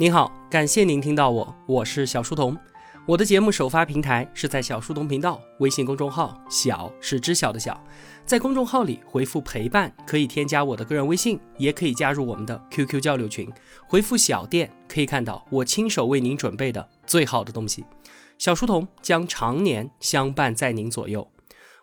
您好，感谢您听到我，我是小书童。我的节目首发平台是在小书童频道微信公众号，小是知晓的小，在公众号里回复陪伴，可以添加我的个人微信，也可以加入我们的 QQ 交流群。回复小店可以看到我亲手为您准备的最好的东西。小书童将常年相伴在您左右。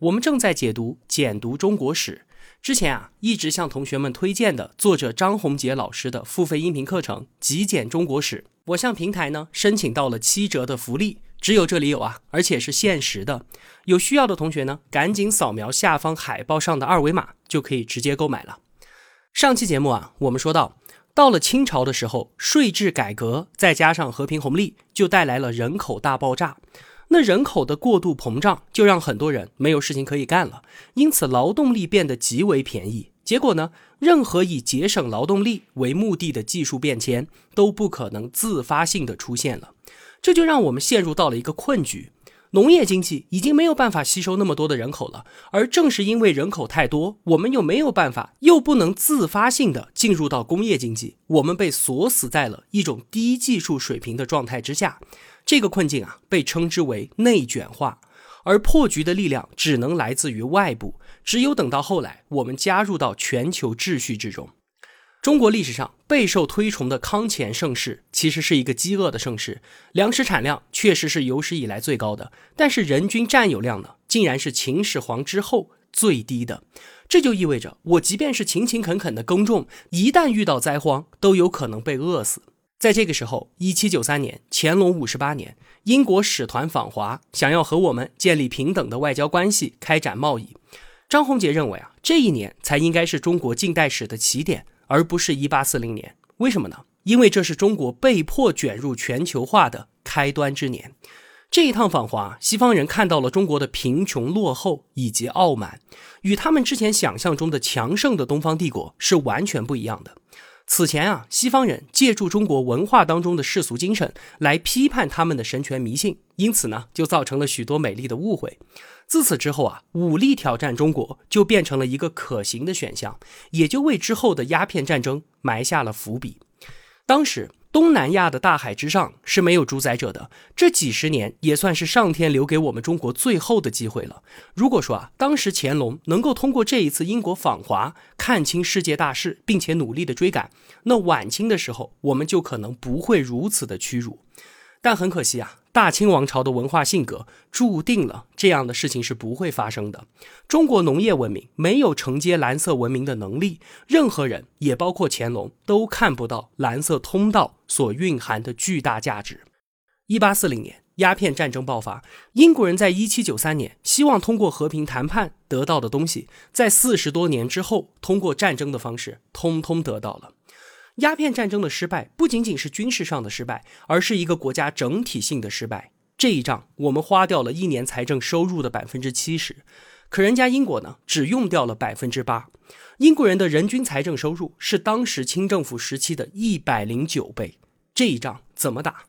我们正在解读《简读中国史》。之前啊，一直向同学们推荐的作者张宏杰老师的付费音频课程《极简中国史》，我向平台呢申请到了七折的福利，只有这里有啊，而且是限时的。有需要的同学呢，赶紧扫描下方海报上的二维码，就可以直接购买了。上期节目啊，我们说到，到了清朝的时候，税制改革再加上和平红利，就带来了人口大爆炸。那人口的过度膨胀，就让很多人没有事情可以干了，因此劳动力变得极为便宜。结果呢，任何以节省劳动力为目的的技术变迁都不可能自发性的出现了，这就让我们陷入到了一个困局。农业经济已经没有办法吸收那么多的人口了，而正是因为人口太多，我们又没有办法，又不能自发性的进入到工业经济，我们被锁死在了一种低技术水平的状态之下。这个困境啊，被称之为内卷化，而破局的力量只能来自于外部。只有等到后来，我们加入到全球秩序之中。中国历史上备受推崇的康乾盛世，其实是一个饥饿的盛世，粮食产量确实是有史以来最高的，但是人均占有量呢，竟然是秦始皇之后最低的。这就意味着，我即便是勤勤恳恳的耕种，一旦遇到灾荒，都有可能被饿死。在这个时候，一七九三年，乾隆五十八年，英国使团访华，想要和我们建立平等的外交关系，开展贸易。张宏杰认为啊，这一年才应该是中国近代史的起点，而不是一八四零年。为什么呢？因为这是中国被迫卷入全球化的开端之年。这一趟访华，西方人看到了中国的贫穷、落后以及傲慢，与他们之前想象中的强盛的东方帝国是完全不一样的。此前啊，西方人借助中国文化当中的世俗精神来批判他们的神权迷信，因此呢，就造成了许多美丽的误会。自此之后啊，武力挑战中国就变成了一个可行的选项，也就为之后的鸦片战争埋下了伏笔。当时。东南亚的大海之上是没有主宰者的，这几十年也算是上天留给我们中国最后的机会了。如果说啊，当时乾隆能够通过这一次英国访华看清世界大势，并且努力的追赶，那晚清的时候我们就可能不会如此的屈辱。但很可惜啊。大清王朝的文化性格注定了这样的事情是不会发生的。中国农业文明没有承接蓝色文明的能力，任何人也包括乾隆都看不到蓝色通道所蕴含的巨大价值。一八四零年，鸦片战争爆发，英国人在一七九三年希望通过和平谈判得到的东西，在四十多年之后通过战争的方式通通得到了。鸦片战争的失败不仅仅是军事上的失败，而是一个国家整体性的失败。这一仗，我们花掉了一年财政收入的百分之七十，可人家英国呢，只用掉了百分之八。英国人的人均财政收入是当时清政府时期的一百零九倍。这一仗怎么打？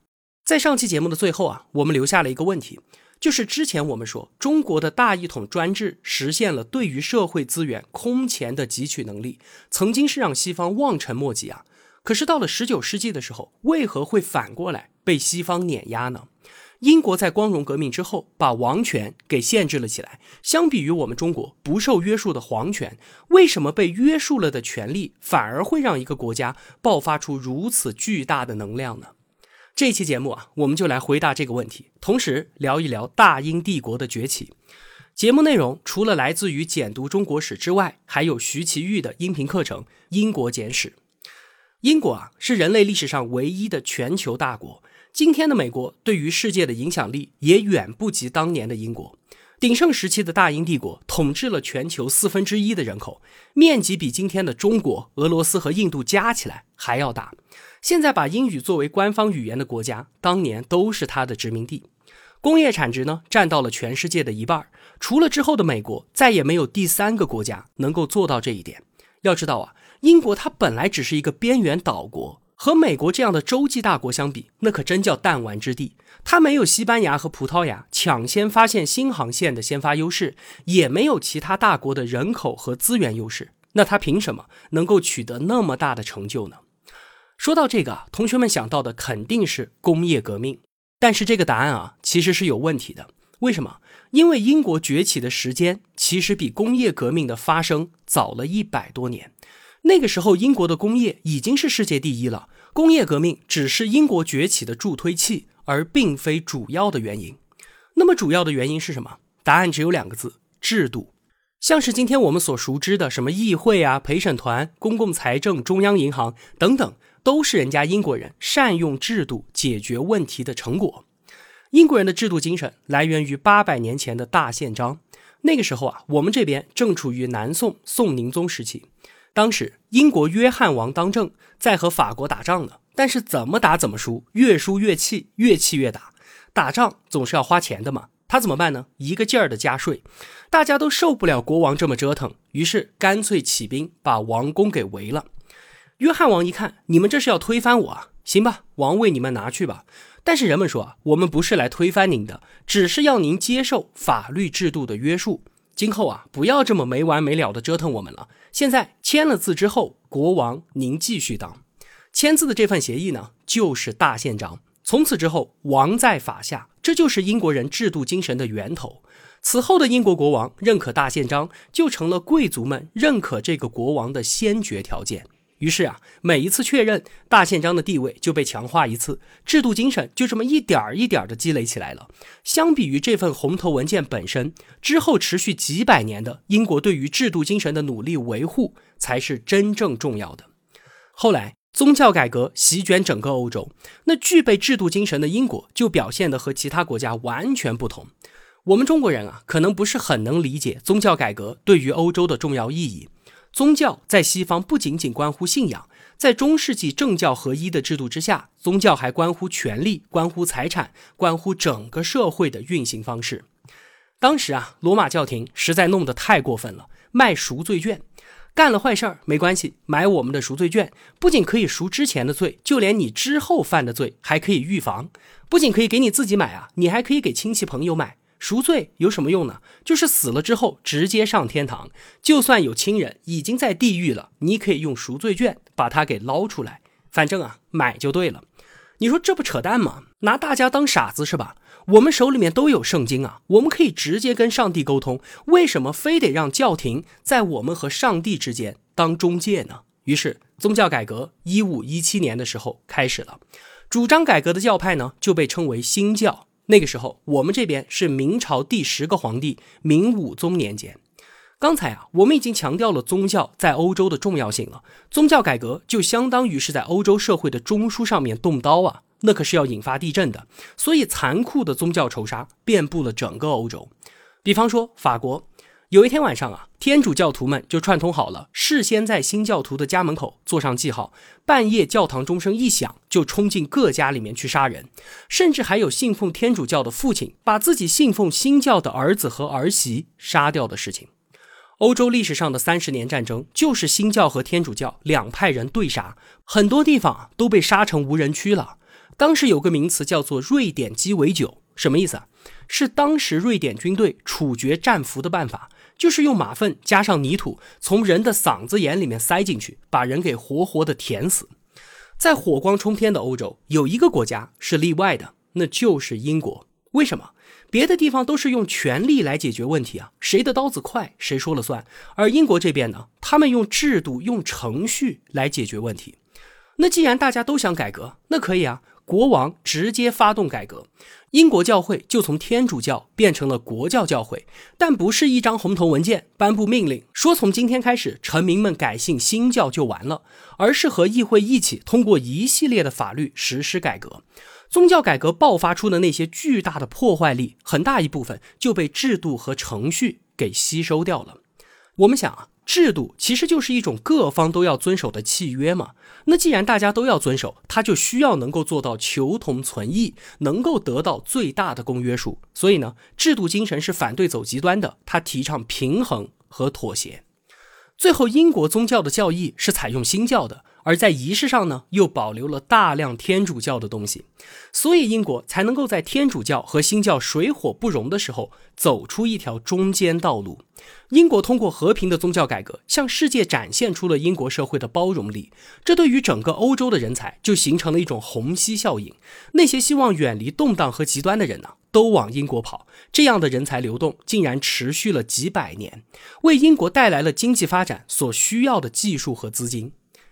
在上期节目的最后啊，我们留下了一个问题，就是之前我们说中国的大一统专制实现了对于社会资源空前的汲取能力，曾经是让西方望尘莫及啊。可是到了十九世纪的时候，为何会反过来被西方碾压呢？英国在光荣革命之后把王权给限制了起来，相比于我们中国不受约束的皇权，为什么被约束了的权利反而会让一个国家爆发出如此巨大的能量呢？这期节目啊，我们就来回答这个问题，同时聊一聊大英帝国的崛起。节目内容除了来自于简读中国史之外，还有徐其玉的音频课程《英国简史》。英国啊，是人类历史上唯一的全球大国。今天的美国对于世界的影响力也远不及当年的英国。鼎盛时期的大英帝国统治了全球四分之一的人口，面积比今天的中国、俄罗斯和印度加起来还要大。现在把英语作为官方语言的国家，当年都是它的殖民地。工业产值呢，占到了全世界的一半。除了之后的美国，再也没有第三个国家能够做到这一点。要知道啊。英国它本来只是一个边缘岛国，和美国这样的洲际大国相比，那可真叫弹丸之地。它没有西班牙和葡萄牙抢先发现新航线的先发优势，也没有其他大国的人口和资源优势。那它凭什么能够取得那么大的成就呢？说到这个，同学们想到的肯定是工业革命，但是这个答案啊，其实是有问题的。为什么？因为英国崛起的时间其实比工业革命的发生早了一百多年。那个时候，英国的工业已经是世界第一了，工业革命只是英国崛起的助推器，而并非主要的原因。那么，主要的原因是什么？答案只有两个字：制度。像是今天我们所熟知的什么议会啊、陪审团、公共财政、中央银行等等，都是人家英国人善用制度解决问题的成果。英国人的制度精神来源于八百年前的大宪章。那个时候啊，我们这边正处于南宋宋宁宗时期，当时英国约翰王当政，在和法国打仗呢。但是怎么打怎么输，越输越气，越气越打。打仗总是要花钱的嘛。他怎么办呢？一个劲儿的加税，大家都受不了国王这么折腾，于是干脆起兵把王宫给围了。约翰王一看，你们这是要推翻我啊？行吧，王位你们拿去吧。但是人们说啊，我们不是来推翻您的，只是要您接受法律制度的约束。今后啊，不要这么没完没了的折腾我们了。现在签了字之后，国王您继续当。签字的这份协议呢，就是大宪章。从此之后，王在法下，这就是英国人制度精神的源头。此后的英国国王认可大宪章，就成了贵族们认可这个国王的先决条件。于是啊，每一次确认大宪章的地位就被强化一次，制度精神就这么一点儿一点儿的积累起来了。相比于这份红头文件本身，之后持续几百年的英国对于制度精神的努力维护，才是真正重要的。后来。宗教改革席卷整个欧洲，那具备制度精神的英国就表现得和其他国家完全不同。我们中国人啊，可能不是很能理解宗教改革对于欧洲的重要意义。宗教在西方不仅仅关乎信仰，在中世纪政教合一的制度之下，宗教还关乎权力、关乎财产、关乎整个社会的运行方式。当时啊，罗马教廷实在弄得太过分了，卖赎罪券。干了坏事儿没关系，买我们的赎罪券，不仅可以赎之前的罪，就连你之后犯的罪还可以预防。不仅可以给你自己买啊，你还可以给亲戚朋友买。赎罪有什么用呢？就是死了之后直接上天堂。就算有亲人已经在地狱了，你可以用赎罪券把他给捞出来。反正啊，买就对了。你说这不扯淡吗？拿大家当傻子是吧？我们手里面都有圣经啊，我们可以直接跟上帝沟通，为什么非得让教廷在我们和上帝之间当中介呢？于是宗教改革一五一七年的时候开始了，主张改革的教派呢就被称为新教。那个时候我们这边是明朝第十个皇帝明武宗年间。刚才啊，我们已经强调了宗教在欧洲的重要性了。宗教改革就相当于是在欧洲社会的中枢上面动刀啊，那可是要引发地震的。所以残酷的宗教仇杀遍布了整个欧洲。比方说法国，有一天晚上啊，天主教徒们就串通好了，事先在新教徒的家门口做上记号，半夜教堂钟声一响，就冲进各家里面去杀人，甚至还有信奉天主教的父亲把自己信奉新教的儿子和儿媳杀掉的事情。欧洲历史上的三十年战争就是新教和天主教两派人对杀，很多地方都被杀成无人区了。当时有个名词叫做“瑞典鸡尾酒”，什么意思啊？是当时瑞典军队处决战俘的办法，就是用马粪加上泥土，从人的嗓子眼里面塞进去，把人给活活的填死。在火光冲天的欧洲，有一个国家是例外的，那就是英国。为什么？别的地方都是用权力来解决问题啊，谁的刀子快，谁说了算。而英国这边呢，他们用制度、用程序来解决问题。那既然大家都想改革，那可以啊，国王直接发动改革，英国教会就从天主教变成了国教教会，但不是一张红头文件颁布命令说从今天开始臣民们改信新教就完了，而是和议会一起通过一系列的法律实施改革。宗教改革爆发出的那些巨大的破坏力，很大一部分就被制度和程序给吸收掉了。我们想啊，制度其实就是一种各方都要遵守的契约嘛。那既然大家都要遵守，它就需要能够做到求同存异，能够得到最大的公约数。所以呢，制度精神是反对走极端的，它提倡平衡和妥协。最后，英国宗教的教义是采用新教的。而在仪式上呢，又保留了大量天主教的东西，所以英国才能够在天主教和新教水火不容的时候走出一条中间道路。英国通过和平的宗教改革，向世界展现出了英国社会的包容力，这对于整个欧洲的人才就形成了一种虹吸效应。那些希望远离动荡和极端的人呢，都往英国跑。这样的人才流动竟然持续了几百年，为英国带来了经济发展所需要的技术和资金。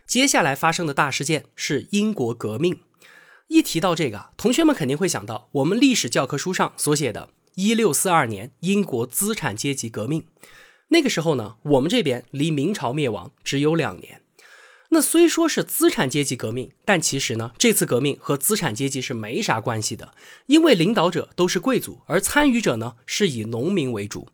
接下来发生的大事件是英国革命。一提到这个，同学们肯定会想到我们历史教科书上所写的1642年英国资产阶级革命。那个时候呢，我们这边离明朝灭亡只有两年。那虽说是资产阶级革命，但其实呢，这次革命和资产阶级是没啥关系的，因为领导者都是贵族，而参与者呢是以农民为主。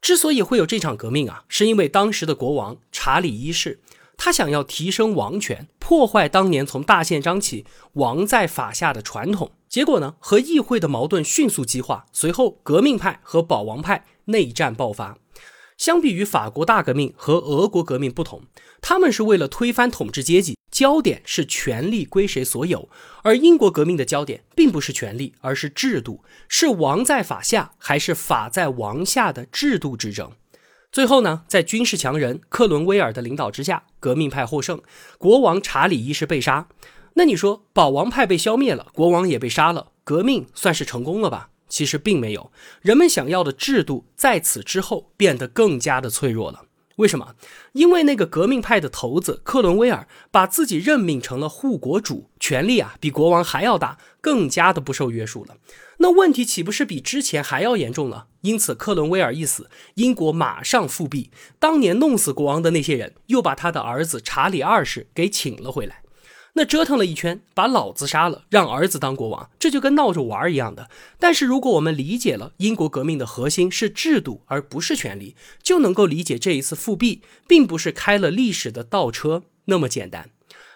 之所以会有这场革命啊，是因为当时的国王查理一世。他想要提升王权，破坏当年从大宪章起王在法下的传统，结果呢，和议会的矛盾迅速激化。随后，革命派和保王派内战爆发。相比于法国大革命和俄国革命不同，他们是为了推翻统治阶级，焦点是权力归谁所有；而英国革命的焦点并不是权力，而是制度，是王在法下还是法在王下的制度之争。最后呢，在军事强人克伦威尔的领导之下，革命派获胜，国王查理一世被杀。那你说，保王派被消灭了，国王也被杀了，革命算是成功了吧？其实并没有，人们想要的制度在此之后变得更加的脆弱了。为什么？因为那个革命派的头子克伦威尔把自己任命成了护国主，权力啊比国王还要大，更加的不受约束了。那问题岂不是比之前还要严重了？因此，克伦威尔一死，英国马上复辟。当年弄死国王的那些人，又把他的儿子查理二世给请了回来。那折腾了一圈，把老子杀了，让儿子当国王，这就跟闹着玩儿一样的。但是如果我们理解了英国革命的核心是制度而不是权力，就能够理解这一次复辟并不是开了历史的倒车那么简单。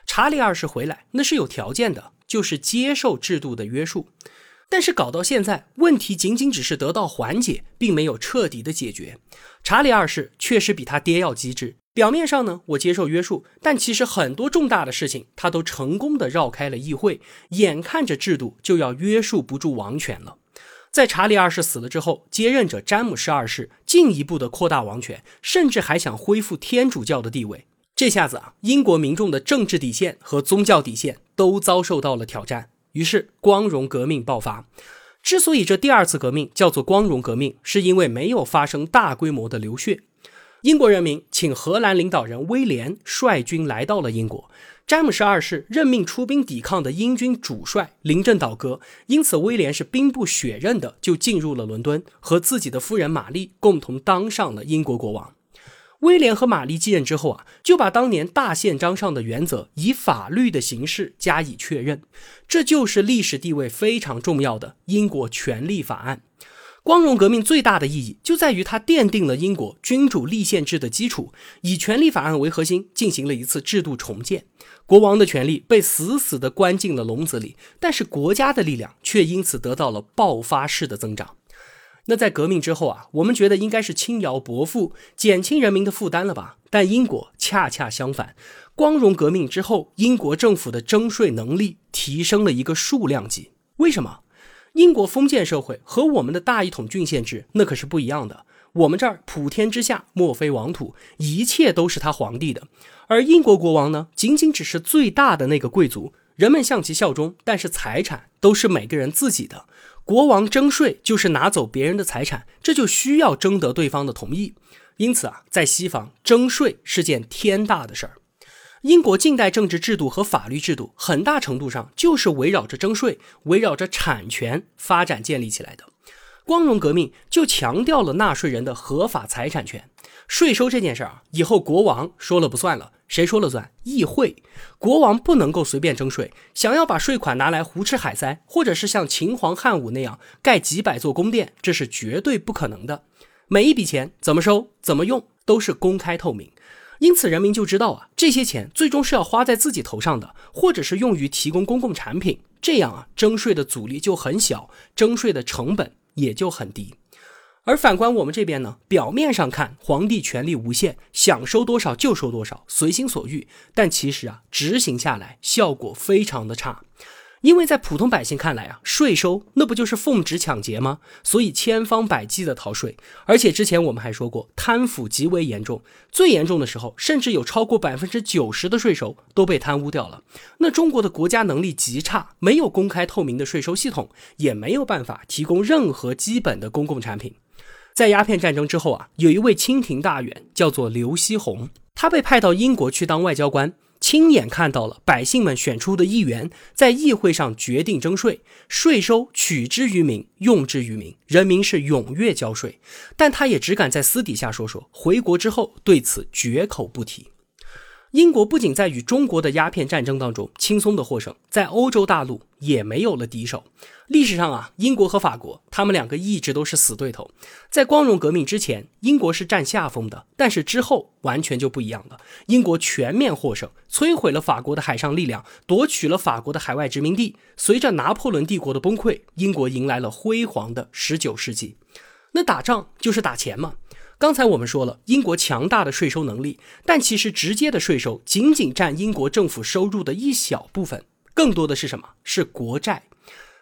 查理二世回来那是有条件的，就是接受制度的约束。但是搞到现在，问题仅仅只是得到缓解，并没有彻底的解决。查理二世确实比他爹要机智。表面上呢，我接受约束，但其实很多重大的事情，他都成功的绕开了议会，眼看着制度就要约束不住王权了。在查理二世死了之后，接任者詹姆士二世进一步的扩大王权，甚至还想恢复天主教的地位。这下子啊，英国民众的政治底线和宗教底线都遭受到了挑战。于是，光荣革命爆发。之所以这第二次革命叫做光荣革命，是因为没有发生大规模的流血。英国人民请荷兰领导人威廉率军来到了英国，詹姆士二世任命出兵抵抗的英军主帅临阵倒戈，因此威廉是兵不血刃的就进入了伦敦，和自己的夫人玛丽共同当上了英国国王。威廉和玛丽继任之后啊，就把当年大宪章上的原则以法律的形式加以确认，这就是历史地位非常重要的英国权力法案。光荣革命最大的意义就在于它奠定了英国君主立宪制的基础，以权力法案为核心进行了一次制度重建。国王的权力被死死地关进了笼子里，但是国家的力量却因此得到了爆发式的增长。那在革命之后啊，我们觉得应该是轻徭薄赋，减轻人民的负担了吧？但英国恰恰相反，光荣革命之后，英国政府的征税能力提升了一个数量级。为什么？英国封建社会和我们的大一统郡县制那可是不一样的。我们这儿普天之下莫非王土，一切都是他皇帝的。而英国国王呢，仅仅只是最大的那个贵族，人们向其效忠，但是财产都是每个人自己的。国王征税就是拿走别人的财产，这就需要征得对方的同意。因此啊，在西方征税是件天大的事儿。英国近代政治制度和法律制度，很大程度上就是围绕着征税、围绕着产权发展建立起来的。光荣革命就强调了纳税人的合法财产权。税收这件事儿啊，以后国王说了不算了，谁说了算？议会。国王不能够随便征税，想要把税款拿来胡吃海塞，或者是像秦皇汉武那样盖几百座宫殿，这是绝对不可能的。每一笔钱怎么收、怎么用，都是公开透明。因此，人民就知道啊，这些钱最终是要花在自己头上的，或者是用于提供公共产品。这样啊，征税的阻力就很小，征税的成本也就很低。而反观我们这边呢，表面上看皇帝权力无限，想收多少就收多少，随心所欲，但其实啊，执行下来效果非常的差。因为在普通百姓看来啊，税收那不就是奉旨抢劫吗？所以千方百计的逃税，而且之前我们还说过，贪腐极为严重，最严重的时候，甚至有超过百分之九十的税收都被贪污掉了。那中国的国家能力极差，没有公开透明的税收系统，也没有办法提供任何基本的公共产品。在鸦片战争之后啊，有一位清廷大员叫做刘锡鸿，他被派到英国去当外交官。亲眼看到了百姓们选出的议员在议会上决定征税，税收取之于民，用之于民，人民是踊跃交税。但他也只敢在私底下说说，回国之后对此绝口不提。英国不仅在与中国的鸦片战争当中轻松的获胜，在欧洲大陆也没有了敌手。历史上啊，英国和法国他们两个一直都是死对头。在光荣革命之前，英国是占下风的，但是之后完全就不一样了。英国全面获胜，摧毁了法国的海上力量，夺取了法国的海外殖民地。随着拿破仑帝国的崩溃，英国迎来了辉煌的十九世纪。那打仗就是打钱嘛。刚才我们说了，英国强大的税收能力，但其实直接的税收仅仅占英国政府收入的一小部分，更多的是什么？是国债。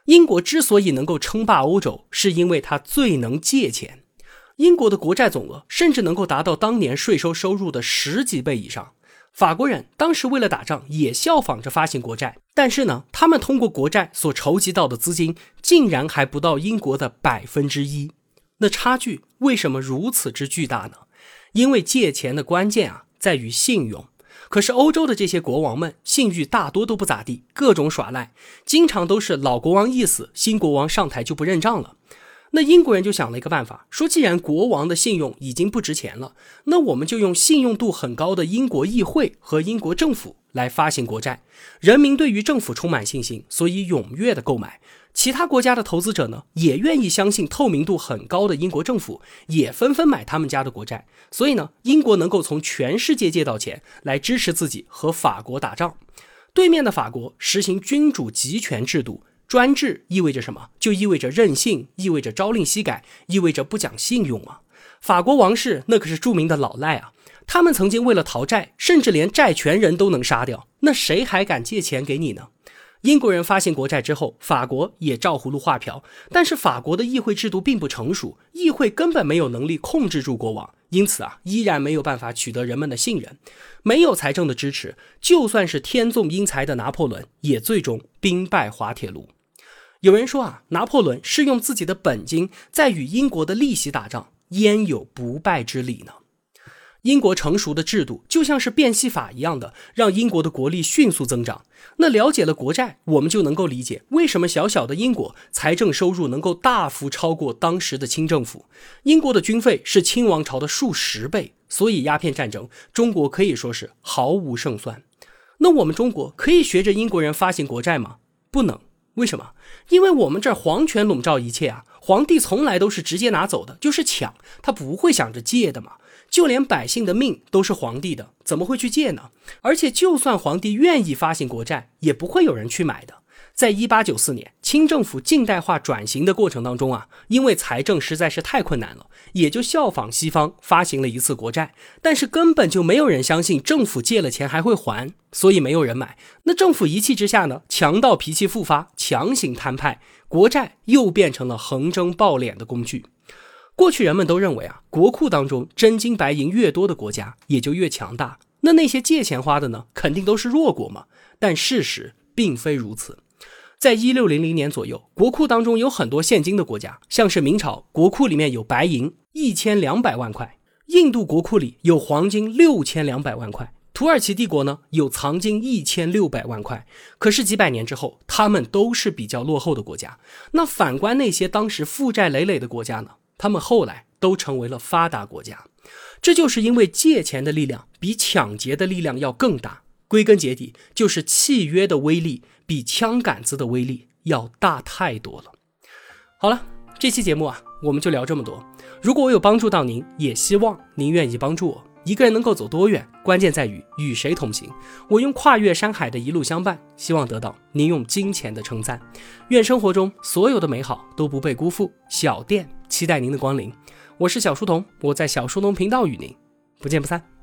英国之所以能够称霸欧洲，是因为它最能借钱。英国的国债总额甚至能够达到当年税收收入的十几倍以上。法国人当时为了打仗，也效仿着发行国债，但是呢，他们通过国债所筹集到的资金，竟然还不到英国的百分之一。那差距为什么如此之巨大呢？因为借钱的关键啊在于信用。可是欧洲的这些国王们信誉大多都不咋地，各种耍赖，经常都是老国王一死，新国王上台就不认账了。那英国人就想了一个办法，说既然国王的信用已经不值钱了，那我们就用信用度很高的英国议会和英国政府来发行国债。人民对于政府充满信心，所以踊跃的购买。其他国家的投资者呢，也愿意相信透明度很高的英国政府，也纷纷买他们家的国债。所以呢，英国能够从全世界借到钱来支持自己和法国打仗。对面的法国实行君主集权制度，专制意味着什么？就意味着任性，意味着朝令夕改，意味着不讲信用啊！法国王室那可是著名的老赖啊，他们曾经为了逃债，甚至连债权人都能杀掉，那谁还敢借钱给你呢？英国人发行国债之后，法国也照葫芦画瓢，但是法国的议会制度并不成熟，议会根本没有能力控制住国王，因此啊，依然没有办法取得人们的信任。没有财政的支持，就算是天纵英才的拿破仑，也最终兵败滑铁卢。有人说啊，拿破仑是用自己的本金在与英国的利息打仗，焉有不败之理呢？英国成熟的制度就像是变戏法一样的，让英国的国力迅速增长。那了解了国债，我们就能够理解为什么小小的英国财政收入能够大幅超过当时的清政府。英国的军费是清王朝的数十倍，所以鸦片战争中国可以说是毫无胜算。那我们中国可以学着英国人发行国债吗？不能。为什么？因为我们这儿皇权笼罩一切啊，皇帝从来都是直接拿走的，就是抢，他不会想着借的嘛。就连百姓的命都是皇帝的，怎么会去借呢？而且，就算皇帝愿意发行国债，也不会有人去买的。在一八九四年清政府近代化转型的过程当中啊，因为财政实在是太困难了，也就效仿西方发行了一次国债。但是根本就没有人相信政府借了钱还会还，所以没有人买。那政府一气之下呢，强盗脾气复发，强行摊派国债，又变成了横征暴敛的工具。过去人们都认为啊，国库当中真金白银越多的国家也就越强大。那那些借钱花的呢，肯定都是弱国嘛。但事实并非如此。在一六零零年左右，国库当中有很多现金的国家，像是明朝国库里面有白银一千两百万块，印度国库里有黄金六千两百万块，土耳其帝国呢有藏金一千六百万块。可是几百年之后，他们都是比较落后的国家。那反观那些当时负债累累的国家呢？他们后来都成为了发达国家，这就是因为借钱的力量比抢劫的力量要更大。归根结底，就是契约的威力比枪杆子的威力要大太多了。好了，这期节目啊，我们就聊这么多。如果我有帮助到您，也希望您愿意帮助我。一个人能够走多远，关键在于与谁同行。我用跨越山海的一路相伴，希望得到您用金钱的称赞。愿生活中所有的美好都不被辜负。小店期待您的光临。我是小书童，我在小书童频道与您不见不散。